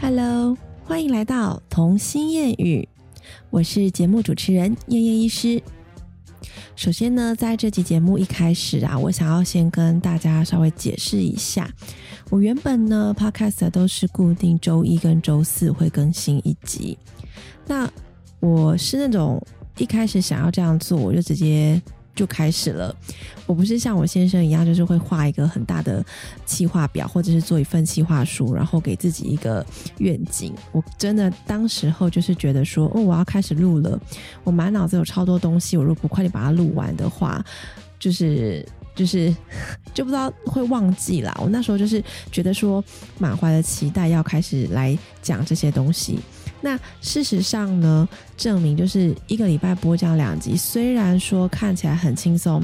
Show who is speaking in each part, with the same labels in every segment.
Speaker 1: Hello，欢迎来到童心谚语，我是节目主持人燕燕医师。首先呢，在这集节目一开始啊，我想要先跟大家稍微解释一下，我原本呢 Podcast 都是固定周一跟周四会更新一集，那我是那种一开始想要这样做，我就直接。就开始了。我不是像我先生一样，就是会画一个很大的计划表，或者是做一份计划书，然后给自己一个愿景。我真的当时候就是觉得说，哦，我要开始录了，我满脑子有超多东西，我如果不快点把它录完的话，就是就是 就不知道会忘记啦。我那时候就是觉得说，满怀的期待要开始来讲这些东西。那事实上呢，证明就是一个礼拜播讲两集，虽然说看起来很轻松，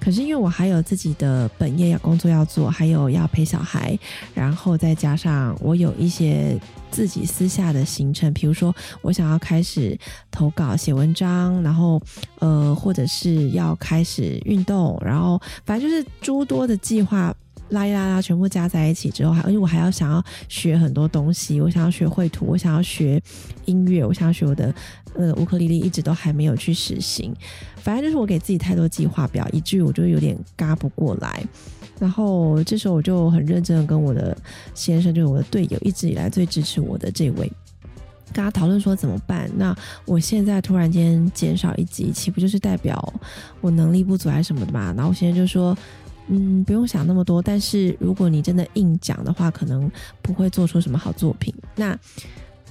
Speaker 1: 可是因为我还有自己的本业要工作要做，还有要陪小孩，然后再加上我有一些自己私下的行程，比如说我想要开始投稿写文章，然后呃，或者是要开始运动，然后反正就是诸多的计划。拉一拉拉，全部加在一起之后，还而且我还要想要学很多东西，我想要学绘图，我想要学音乐，我想要学我的呃乌克丽丽，一直都还没有去实行。反正就是我给自己太多计划表，以至于我就有点嘎不过来。然后这时候我就很认真的跟我的先生，就是我的队友，一直以来最支持我的这位，跟他讨论说怎么办。那我现在突然间减少一级，岂不就是代表我能力不足还是什么的嘛？然后我现在就说。嗯，不用想那么多。但是如果你真的硬讲的话，可能不会做出什么好作品。那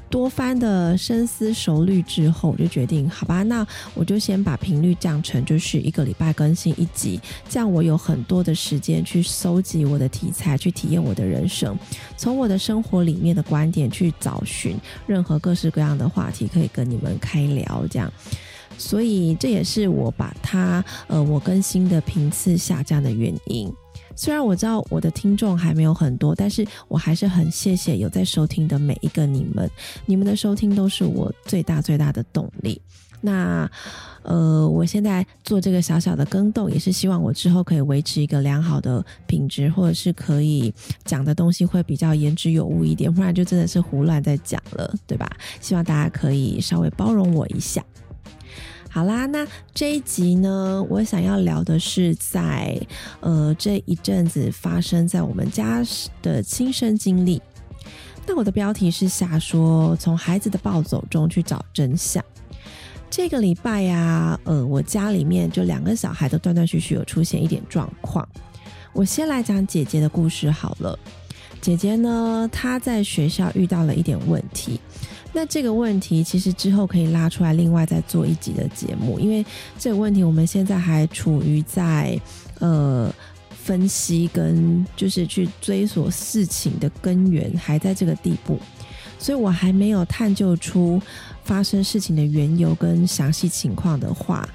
Speaker 1: 多番的深思熟虑之后，我就决定，好吧，那我就先把频率降成就是一个礼拜更新一集，这样我有很多的时间去搜集我的题材，去体验我的人生，从我的生活里面的观点去找寻任何各式各样的话题，可以跟你们开聊，这样。所以这也是我把它呃我更新的频次下降的原因。虽然我知道我的听众还没有很多，但是我还是很谢谢有在收听的每一个你们，你们的收听都是我最大最大的动力。那呃，我现在做这个小小的更动，也是希望我之后可以维持一个良好的品质，或者是可以讲的东西会比较言之有物一点，不然就真的是胡乱在讲了，对吧？希望大家可以稍微包容我一下。好啦，那这一集呢，我想要聊的是在呃这一阵子发生在我们家的亲身经历。那我的标题是下说从孩子的暴走中去找真相。这个礼拜呀，呃，我家里面就两个小孩都断断续续有出现一点状况。我先来讲姐姐的故事好了。姐姐呢，她在学校遇到了一点问题。那这个问题其实之后可以拉出来，另外再做一集的节目，因为这个问题我们现在还处于在呃分析跟就是去追索事情的根源，还在这个地步，所以我还没有探究出发生事情的缘由跟详细情况的话，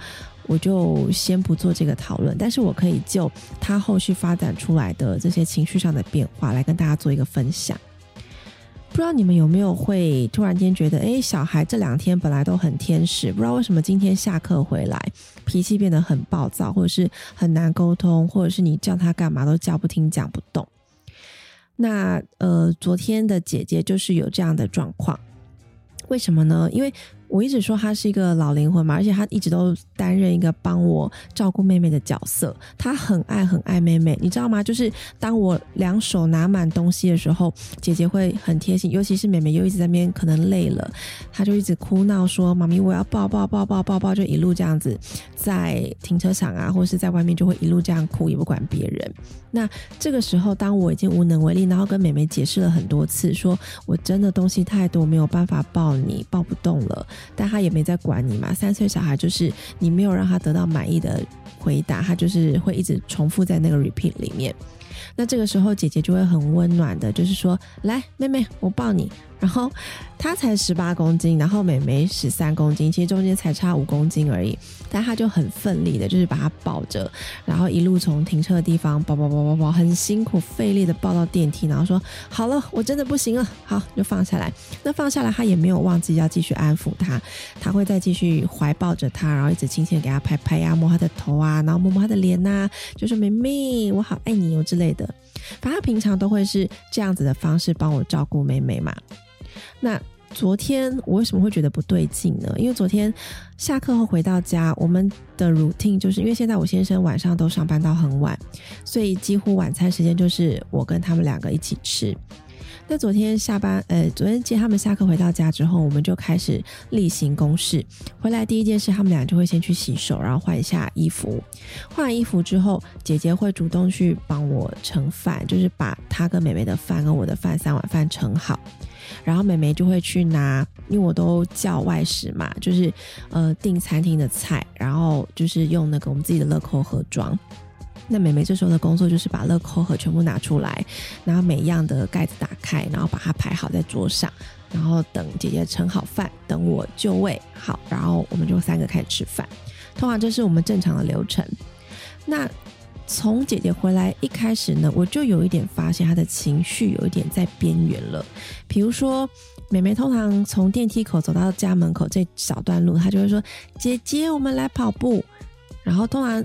Speaker 1: 我就先不做这个讨论。但是我可以就他后续发展出来的这些情绪上的变化来跟大家做一个分享。不知道你们有没有会突然间觉得，哎，小孩这两天本来都很天使，不知道为什么今天下课回来脾气变得很暴躁，或者是很难沟通，或者是你叫他干嘛都叫不听、讲不动。那呃，昨天的姐姐就是有这样的状况，为什么呢？因为。我一直说他是一个老灵魂嘛，而且他一直都担任一个帮我照顾妹妹的角色。他很爱很爱妹妹，你知道吗？就是当我两手拿满东西的时候，姐姐会很贴心，尤其是妹妹又一直在那边可能累了，她就一直哭闹说：“妈咪，我要抱抱抱抱抱抱。”就一路这样子，在停车场啊，或者是在外面就会一路这样哭，也不管别人。那这个时候，当我已经无能为力，然后跟妹妹解释了很多次，说我真的东西太多，没有办法抱你，抱不动了。但他也没在管你嘛，三岁小孩就是你没有让他得到满意的回答，他就是会一直重复在那个 repeat 里面。那这个时候姐姐就会很温暖的，就是说，来妹妹，我抱你。然后他才十八公斤，然后美美十三公斤，其实中间才差五公斤而已。但他就很奋力的，就是把她抱着，然后一路从停车的地方抱抱抱抱抱，很辛苦费力的抱到电梯，然后说好了，我真的不行了，好就放下来。那放下来，他也没有忘记要继续安抚她，他会再继续怀抱着她，然后一直轻轻的给她拍拍呀，摸她的头啊，然后摸摸她的脸呐，就说妹妹，我好爱你哦之类的。反正他平常都会是这样子的方式帮我照顾妹妹嘛。那昨天我为什么会觉得不对劲呢？因为昨天下课后回到家，我们的 routine 就是因为现在我先生晚上都上班到很晚，所以几乎晚餐时间就是我跟他们两个一起吃。那昨天下班，呃，昨天接他们下课回到家之后，我们就开始例行公事。回来第一件事，他们俩就会先去洗手，然后换一下衣服。换完衣服之后，姐姐会主动去帮我盛饭，就是把她跟妹妹的饭跟我的饭三碗饭盛好。然后妹妹就会去拿，因为我都叫外食嘛，就是呃订餐厅的菜，然后就是用那个我们自己的乐扣盒装。那美美这时候的工作就是把乐扣盒全部拿出来，然后每样的盖子打开，然后把它排好在桌上，然后等姐姐盛好饭，等我就位好，然后我们就三个开始吃饭。通常这是我们正常的流程。那从姐姐回来一开始呢，我就有一点发现她的情绪有一点在边缘了。比如说，妹妹通常从电梯口走到家门口这小段路，她就会说：“姐姐，我们来跑步。”然后通常。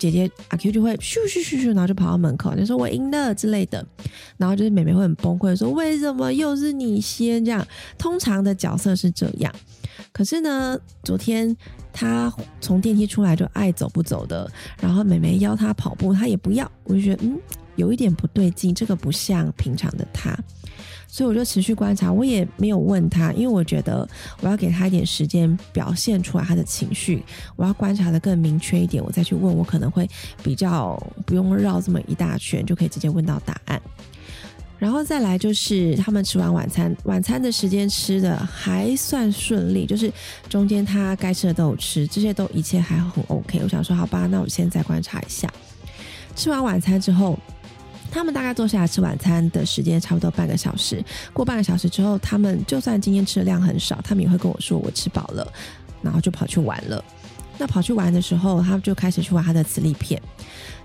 Speaker 1: 姐姐阿 Q 就会咻咻咻咻，然后就跑到门口，就说我赢了之类的。然后就是妹妹会很崩溃，说为什么又是你先这样？通常的角色是这样，可是呢，昨天她从电梯出来就爱走不走的，然后妹妹邀她跑步，她也不要，我就觉得嗯，有一点不对劲，这个不像平常的她。所以我就持续观察，我也没有问他，因为我觉得我要给他一点时间表现出来他的情绪，我要观察的更明确一点，我再去问，我可能会比较不用绕这么一大圈，就可以直接问到答案。然后再来就是他们吃完晚餐，晚餐的时间吃的还算顺利，就是中间他该吃的都有吃，这些都一切还很 OK。我想说，好吧，那我现在观察一下，吃完晚餐之后。他们大概坐下来吃晚餐的时间差不多半个小时。过半个小时之后，他们就算今天吃的量很少，他们也会跟我说我吃饱了，然后就跑去玩了。那跑去玩的时候，他们就开始去玩他的磁力片。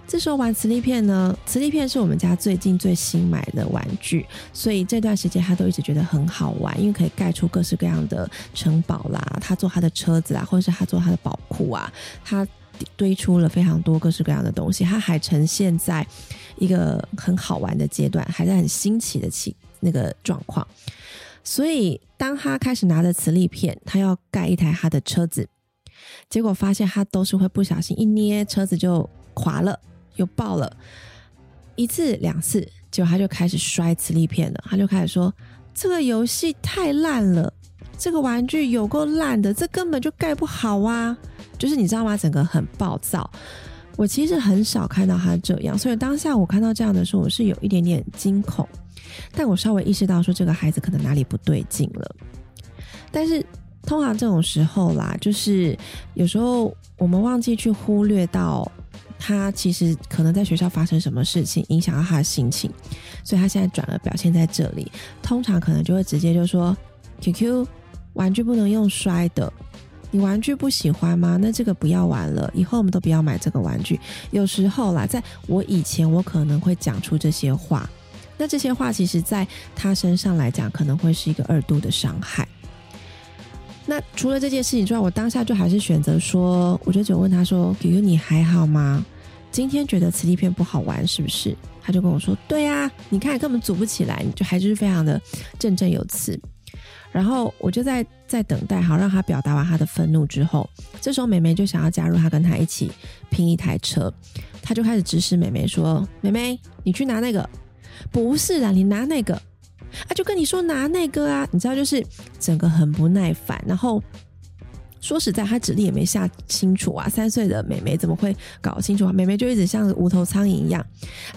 Speaker 1: 这时候玩磁力片呢，磁力片是我们家最近最新买的玩具，所以这段时间他都一直觉得很好玩，因为可以盖出各式各样的城堡啦，他做他的车子啊，或者是他做他的宝库啊，他。堆出了非常多各式各样的东西，它还呈现在一个很好玩的阶段，还在很新奇的起那个状况。所以，当他开始拿着磁力片，他要盖一台他的车子，结果发现他都是会不小心一捏车子就垮了，又爆了，一次两次，结果他就开始摔磁力片了。他就开始说：“这个游戏太烂了，这个玩具有够烂的，这根本就盖不好啊！”就是你知道吗？整个很暴躁。我其实很少看到他这样，所以当下我看到这样的时候，我是有一点点惊恐。但我稍微意识到说，这个孩子可能哪里不对劲了。但是通常这种时候啦，就是有时候我们忘记去忽略到他其实可能在学校发生什么事情，影响到他的心情，所以他现在转而表现在这里。通常可能就会直接就说：“QQ 玩具不能用摔的。”你玩具不喜欢吗？那这个不要玩了，以后我们都不要买这个玩具。有时候啦，在我以前，我可能会讲出这些话，那这些话其实在他身上来讲，可能会是一个二度的伤害。那除了这件事情之外，我当下就还是选择说，我就只问他说：“QQ，你还好吗？今天觉得磁力片不好玩是不是？”他就跟我说：“对啊，你看根本组不起来，就还是非常的振振有词。”然后我就在在等待，好让他表达完他的愤怒之后，这时候美美就想要加入他，跟他一起拼一台车，他就开始指使美美说：“美美，你去拿那个，不是啊，你拿那个，啊，就跟你说拿那个啊，你知道，就是整个很不耐烦，然后。”说实在，他指令也没下清楚啊。三岁的美眉怎么会搞清楚啊？美眉就一直像无头苍蝇一样，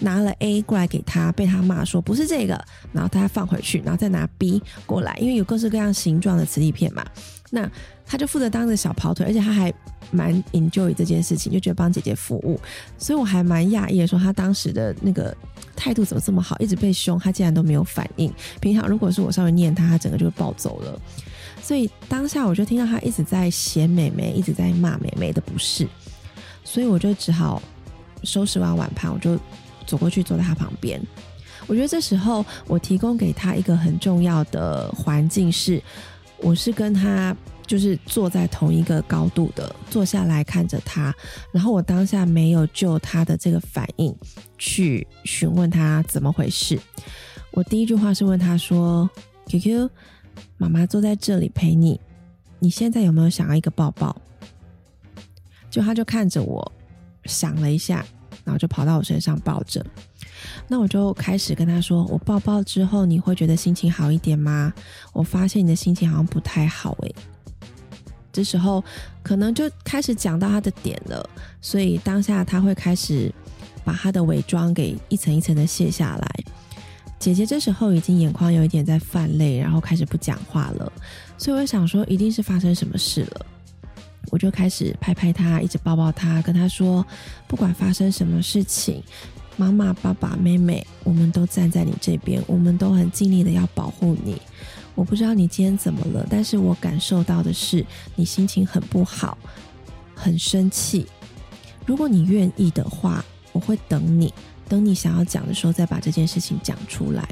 Speaker 1: 拿了 A 过来给他，被他骂说不是这个，然后他放回去，然后再拿 B 过来，因为有各式各样形状的磁力片嘛。那他就负责当着小跑腿，而且他还蛮 enjoy 这件事情，就觉得帮姐姐服务。所以我还蛮讶异的，说他当时的那个态度怎么这么好，一直被凶，他竟然都没有反应。平常如果是我稍微念他，他整个就会暴走了。所以当下我就听到他一直在嫌美眉，一直在骂美眉的不是，所以我就只好收拾完碗盘，我就走过去坐在他旁边。我觉得这时候我提供给他一个很重要的环境是，我是跟他就是坐在同一个高度的，坐下来看着他，然后我当下没有就他的这个反应去询问他怎么回事。我第一句话是问他说：“，Q Q，妈妈坐在这里陪你，你现在有没有想要一个抱抱？就他就看着我，想了一下，然后就跑到我身上抱着。那我就开始跟他说：“我抱抱之后，你会觉得心情好一点吗？”我发现你的心情好像不太好诶。这时候可能就开始讲到他的点了，所以当下他会开始把他的伪装给一层一层的卸下来。姐姐这时候已经眼眶有一点在泛泪，然后开始不讲话了。所以我想说，一定是发生什么事了。我就开始拍拍她，一直抱抱她，跟她说：“不管发生什么事情。”妈妈、爸爸、妹妹，我们都站在你这边，我们都很尽力的要保护你。我不知道你今天怎么了，但是我感受到的是你心情很不好，很生气。如果你愿意的话，我会等你，等你想要讲的时候再把这件事情讲出来。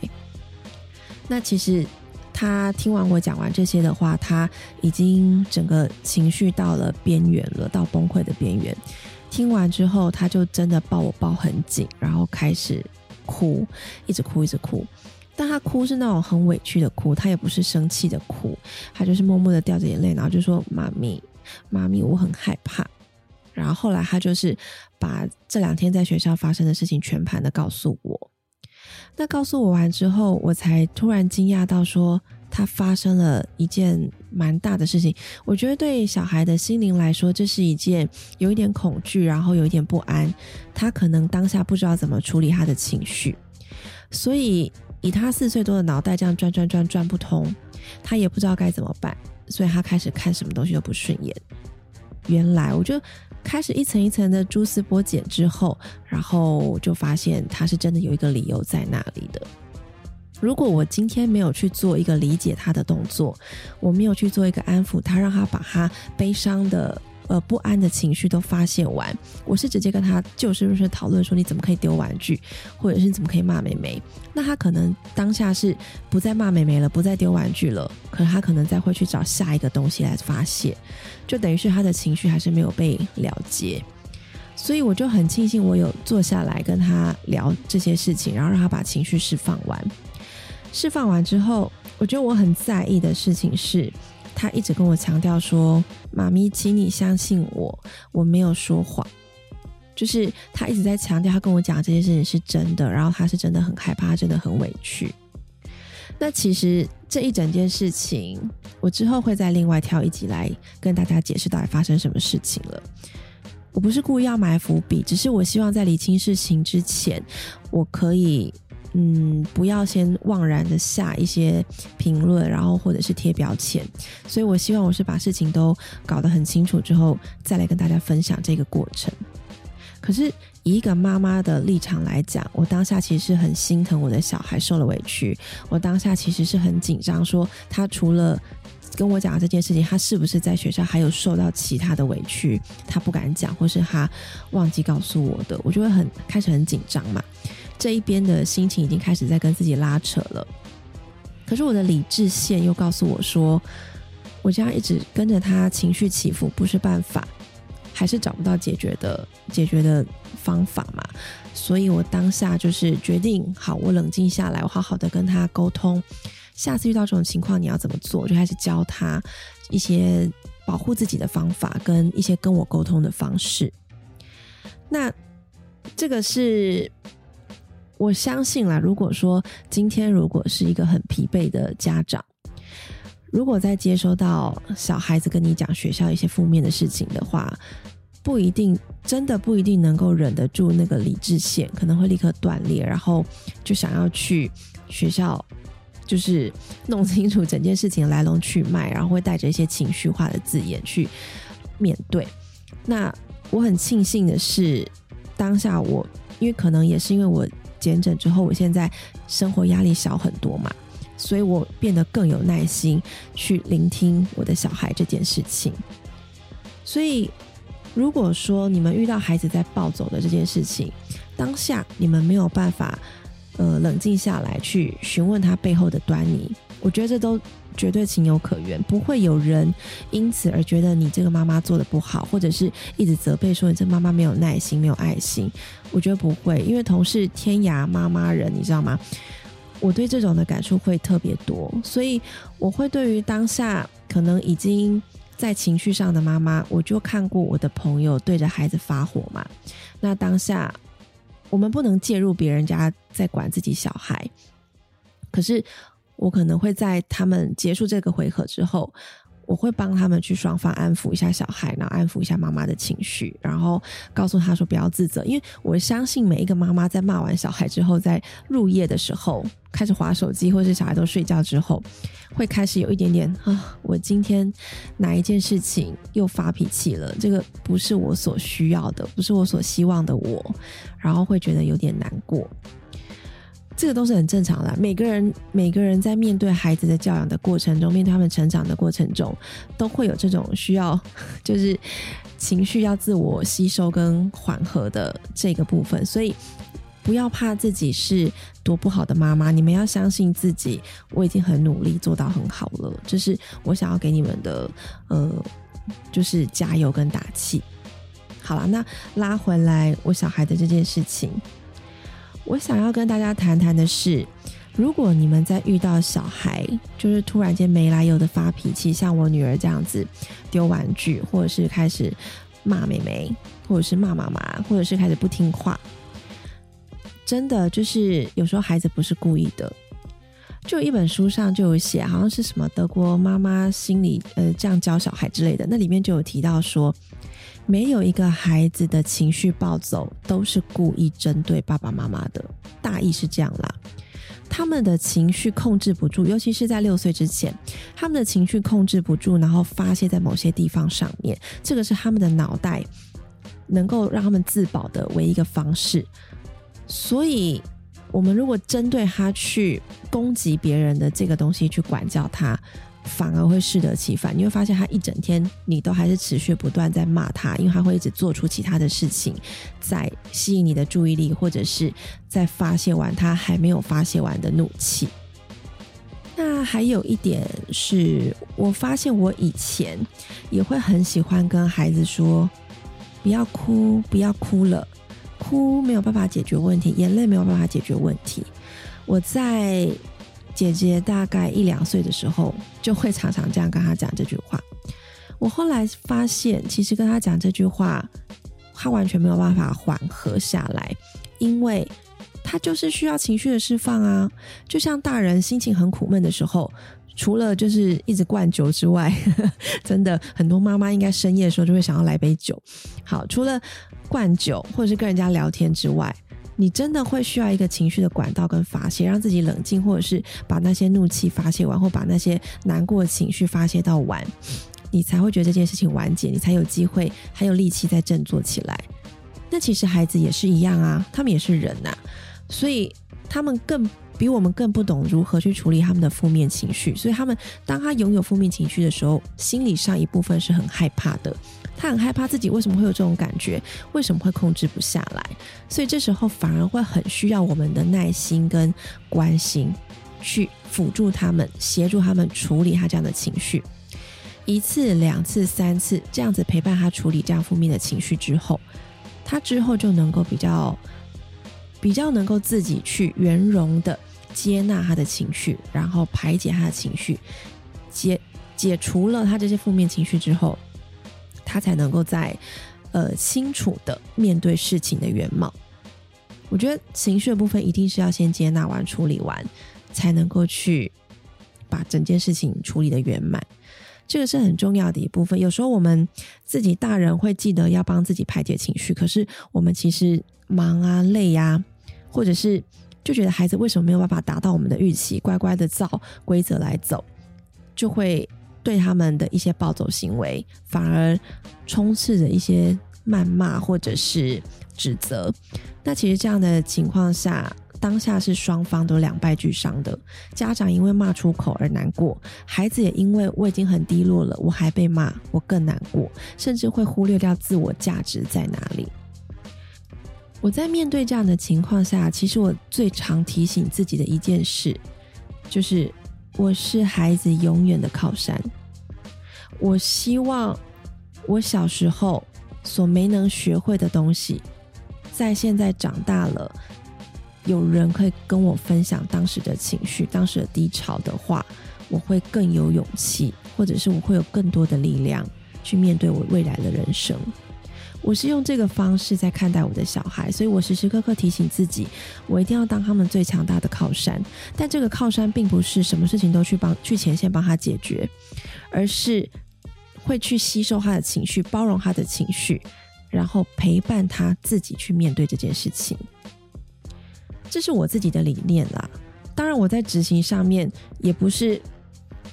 Speaker 1: 那其实他听完我讲完这些的话，他已经整个情绪到了边缘了，到崩溃的边缘。听完之后，他就真的抱我抱很紧，然后开始哭，一直哭，一直哭。但他哭是那种很委屈的哭，他也不是生气的哭，他就是默默的掉着眼泪，然后就说：“妈咪，妈咪，我很害怕。”然后后来他就是把这两天在学校发生的事情全盘的告诉我。那告诉我完之后，我才突然惊讶到说。他发生了一件蛮大的事情，我觉得对小孩的心灵来说，这是一件有一点恐惧，然后有一点不安。他可能当下不知道怎么处理他的情绪，所以以他四岁多的脑袋这样转转转转不通，他也不知道该怎么办，所以他开始看什么东西都不顺眼。原来我就开始一层一层的蛛丝剥茧之后，然后就发现他是真的有一个理由在那里的。如果我今天没有去做一个理解他的动作，我没有去做一个安抚他，让他把他悲伤的、呃不安的情绪都发泄完，我是直接跟他就事论事讨论说你怎么可以丢玩具，或者是你怎么可以骂美眉，那他可能当下是不再骂美眉了，不再丢玩具了，可是他可能再会去找下一个东西来发泄，就等于是他的情绪还是没有被了结，所以我就很庆幸我有坐下来跟他聊这些事情，然后让他把情绪释放完。释放完之后，我觉得我很在意的事情是，他一直跟我强调说：“妈咪，请你相信我，我没有说谎。”就是他一直在强调，他跟我讲这件事情是真的，然后他是真的很害怕，真的很委屈。那其实这一整件事情，我之后会再另外挑一集来跟大家解释到底发生什么事情了。我不是故意要埋伏笔，只是我希望在理清事情之前，我可以。嗯，不要先妄然的下一些评论，然后或者是贴标签。所以我希望我是把事情都搞得很清楚之后，再来跟大家分享这个过程。可是以一个妈妈的立场来讲，我当下其实是很心疼我的小孩受了委屈。我当下其实是很紧张，说他除了跟我讲这件事情，他是不是在学校还有受到其他的委屈，他不敢讲，或是他忘记告诉我的，我就会很开始很紧张嘛。这一边的心情已经开始在跟自己拉扯了，可是我的理智线又告诉我说，我这样一直跟着他情绪起伏不是办法，还是找不到解决的解决的方法嘛。所以我当下就是决定，好，我冷静下来，我好好的跟他沟通，下次遇到这种情况你要怎么做，我就开始教他一些保护自己的方法，跟一些跟我沟通的方式。那这个是。我相信啦，如果说今天如果是一个很疲惫的家长，如果在接收到小孩子跟你讲学校一些负面的事情的话，不一定真的不一定能够忍得住那个理智线，可能会立刻断裂，然后就想要去学校，就是弄清楚整件事情的来龙去脉，然后会带着一些情绪化的字眼去面对。那我很庆幸的是，当下我因为可能也是因为我。减诊之后，我现在生活压力小很多嘛，所以我变得更有耐心去聆听我的小孩这件事情。所以，如果说你们遇到孩子在暴走的这件事情，当下你们没有办法呃冷静下来去询问他背后的端倪，我觉得这都绝对情有可原，不会有人因此而觉得你这个妈妈做的不好，或者是一直责备说你这妈妈没有耐心、没有爱心。我觉得不会，因为同是天涯妈妈人，你知道吗？我对这种的感触会特别多，所以我会对于当下可能已经在情绪上的妈妈，我就看过我的朋友对着孩子发火嘛。那当下我们不能介入别人家在管自己小孩，可是我可能会在他们结束这个回合之后。我会帮他们去双方安抚一下小孩，然后安抚一下妈妈的情绪，然后告诉他说不要自责，因为我相信每一个妈妈在骂完小孩之后，在入夜的时候开始划手机，或是小孩都睡觉之后，会开始有一点点啊，我今天哪一件事情又发脾气了？这个不是我所需要的，不是我所希望的我，然后会觉得有点难过。这个都是很正常的。每个人每个人在面对孩子的教养的过程中，面对他们成长的过程中，都会有这种需要，就是情绪要自我吸收跟缓和的这个部分。所以不要怕自己是多不好的妈妈，你们要相信自己。我已经很努力做到很好了，这是我想要给你们的，呃，就是加油跟打气。好了，那拉回来我小孩的这件事情。我想要跟大家谈谈的是，如果你们在遇到小孩，就是突然间没来由的发脾气，像我女儿这样子丢玩具，或者是开始骂妹妹，或者是骂妈妈，或者是开始不听话，真的就是有时候孩子不是故意的。就一本书上就有写，好像是什么德国妈妈心理呃这样教小孩之类的，那里面就有提到说。没有一个孩子的情绪暴走都是故意针对爸爸妈妈的，大意是这样啦。他们的情绪控制不住，尤其是在六岁之前，他们的情绪控制不住，然后发泄在某些地方上面，这个是他们的脑袋能够让他们自保的唯一一个方式。所以，我们如果针对他去攻击别人的这个东西去管教他。反而会适得其反，你会发现他一整天你都还是持续不断在骂他，因为他会一直做出其他的事情，在吸引你的注意力，或者是在发泄完他还没有发泄完的怒气。那还有一点是我发现我以前也会很喜欢跟孩子说，不要哭，不要哭了，哭没有办法解决问题，眼泪没有办法解决问题。我在。姐姐大概一两岁的时候，就会常常这样跟她讲这句话。我后来发现，其实跟她讲这句话，她完全没有办法缓和下来，因为她就是需要情绪的释放啊。就像大人心情很苦闷的时候，除了就是一直灌酒之外，真的很多妈妈应该深夜的时候就会想要来杯酒。好，除了灌酒或者是跟人家聊天之外。你真的会需要一个情绪的管道跟发泄，让自己冷静，或者是把那些怒气发泄完，或把那些难过的情绪发泄到完，你才会觉得这件事情完结，你才有机会还有力气再振作起来。那其实孩子也是一样啊，他们也是人呐，所以他们更。比我们更不懂如何去处理他们的负面情绪，所以他们当他拥有负面情绪的时候，心理上一部分是很害怕的。他很害怕自己为什么会有这种感觉，为什么会控制不下来，所以这时候反而会很需要我们的耐心跟关心，去辅助他们，协助他们处理他这样的情绪。一次、两次、三次这样子陪伴他处理这样负面的情绪之后，他之后就能够比较。比较能够自己去圆融的接纳他的情绪，然后排解他的情绪，解解除了他这些负面情绪之后，他才能够在呃清楚的面对事情的原貌。我觉得情绪的部分一定是要先接纳完、处理完，才能够去把整件事情处理的圆满。这个是很重要的一部分。有时候我们自己大人会记得要帮自己排解情绪，可是我们其实忙啊、累呀。或者是就觉得孩子为什么没有办法达到我们的预期，乖乖的照规则来走，就会对他们的一些暴走行为反而充斥着一些谩骂或者是指责。那其实这样的情况下，当下是双方都两败俱伤的。家长因为骂出口而难过，孩子也因为我已经很低落了，我还被骂，我更难过，甚至会忽略掉自我价值在哪里。我在面对这样的情况下，其实我最常提醒自己的一件事，就是我是孩子永远的靠山。我希望我小时候所没能学会的东西，在现在长大了，有人可以跟我分享当时的情绪、当时的低潮的话，我会更有勇气，或者是我会有更多的力量去面对我未来的人生。我是用这个方式在看待我的小孩，所以我时时刻刻提醒自己，我一定要当他们最强大的靠山。但这个靠山并不是什么事情都去帮去前线帮他解决，而是会去吸收他的情绪，包容他的情绪，然后陪伴他自己去面对这件事情。这是我自己的理念啦。当然，我在执行上面也不是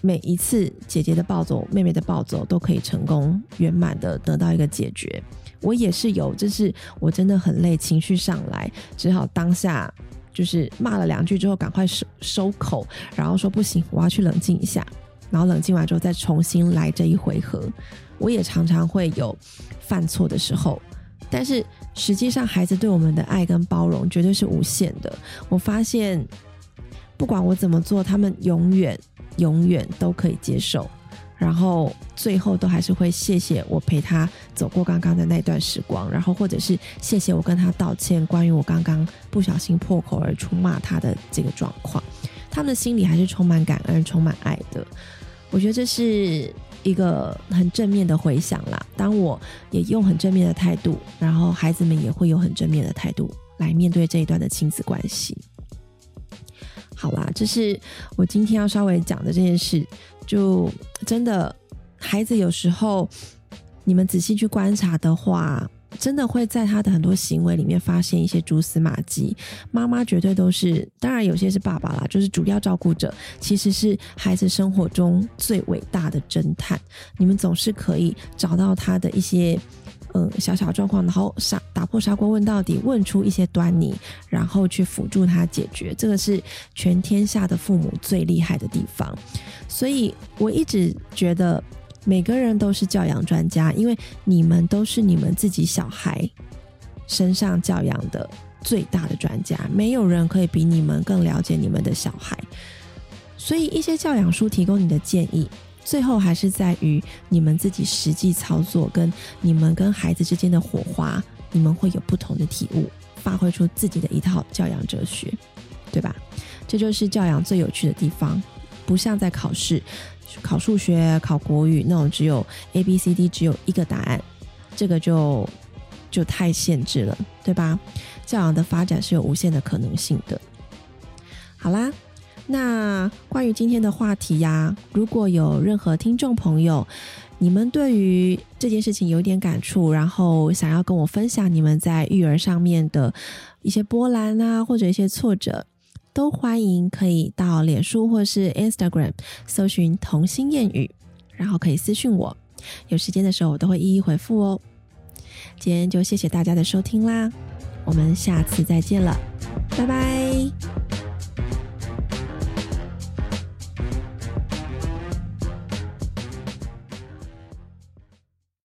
Speaker 1: 每一次姐姐的暴走、妹妹的暴走都可以成功圆满的得到一个解决。我也是有，就是我真的很累，情绪上来，只好当下就是骂了两句之后，赶快收收口，然后说不行，我要去冷静一下，然后冷静完之后再重新来这一回合。我也常常会有犯错的时候，但是实际上孩子对我们的爱跟包容绝对是无限的。我发现不管我怎么做，他们永远永远都可以接受。然后最后都还是会谢谢我陪他走过刚刚的那段时光，然后或者是谢谢我跟他道歉，关于我刚刚不小心破口而出骂他的这个状况，他们的心里还是充满感恩、充满爱的。我觉得这是一个很正面的回响啦。当我也用很正面的态度，然后孩子们也会有很正面的态度来面对这一段的亲子关系。好啦，这是我今天要稍微讲的这件事。就真的，孩子有时候，你们仔细去观察的话，真的会在他的很多行为里面发现一些蛛丝马迹。妈妈绝对都是，当然有些是爸爸啦，就是主要照顾者，其实是孩子生活中最伟大的侦探。你们总是可以找到他的一些。嗯，小小状况，然后砂打破砂锅问到底，问出一些端倪，然后去辅助他解决，这个是全天下的父母最厉害的地方。所以我一直觉得每个人都是教养专家，因为你们都是你们自己小孩身上教养的最大的专家，没有人可以比你们更了解你们的小孩。所以一些教养书提供你的建议。最后还是在于你们自己实际操作，跟你们跟孩子之间的火花，你们会有不同的体悟，发挥出自己的一套教养哲学，对吧？这就是教养最有趣的地方，不像在考试，考数学、考国语那种只有 A、B、C、D 只有一个答案，这个就就太限制了，对吧？教养的发展是有无限的可能性的。好啦。那关于今天的话题呀，如果有任何听众朋友，你们对于这件事情有点感触，然后想要跟我分享你们在育儿上面的一些波澜啊，或者一些挫折，都欢迎可以到脸书或是 Instagram 搜寻“童心谚语”，然后可以私信我，有时间的时候我都会一一回复哦。今天就谢谢大家的收听啦，我们下次再见了，拜拜。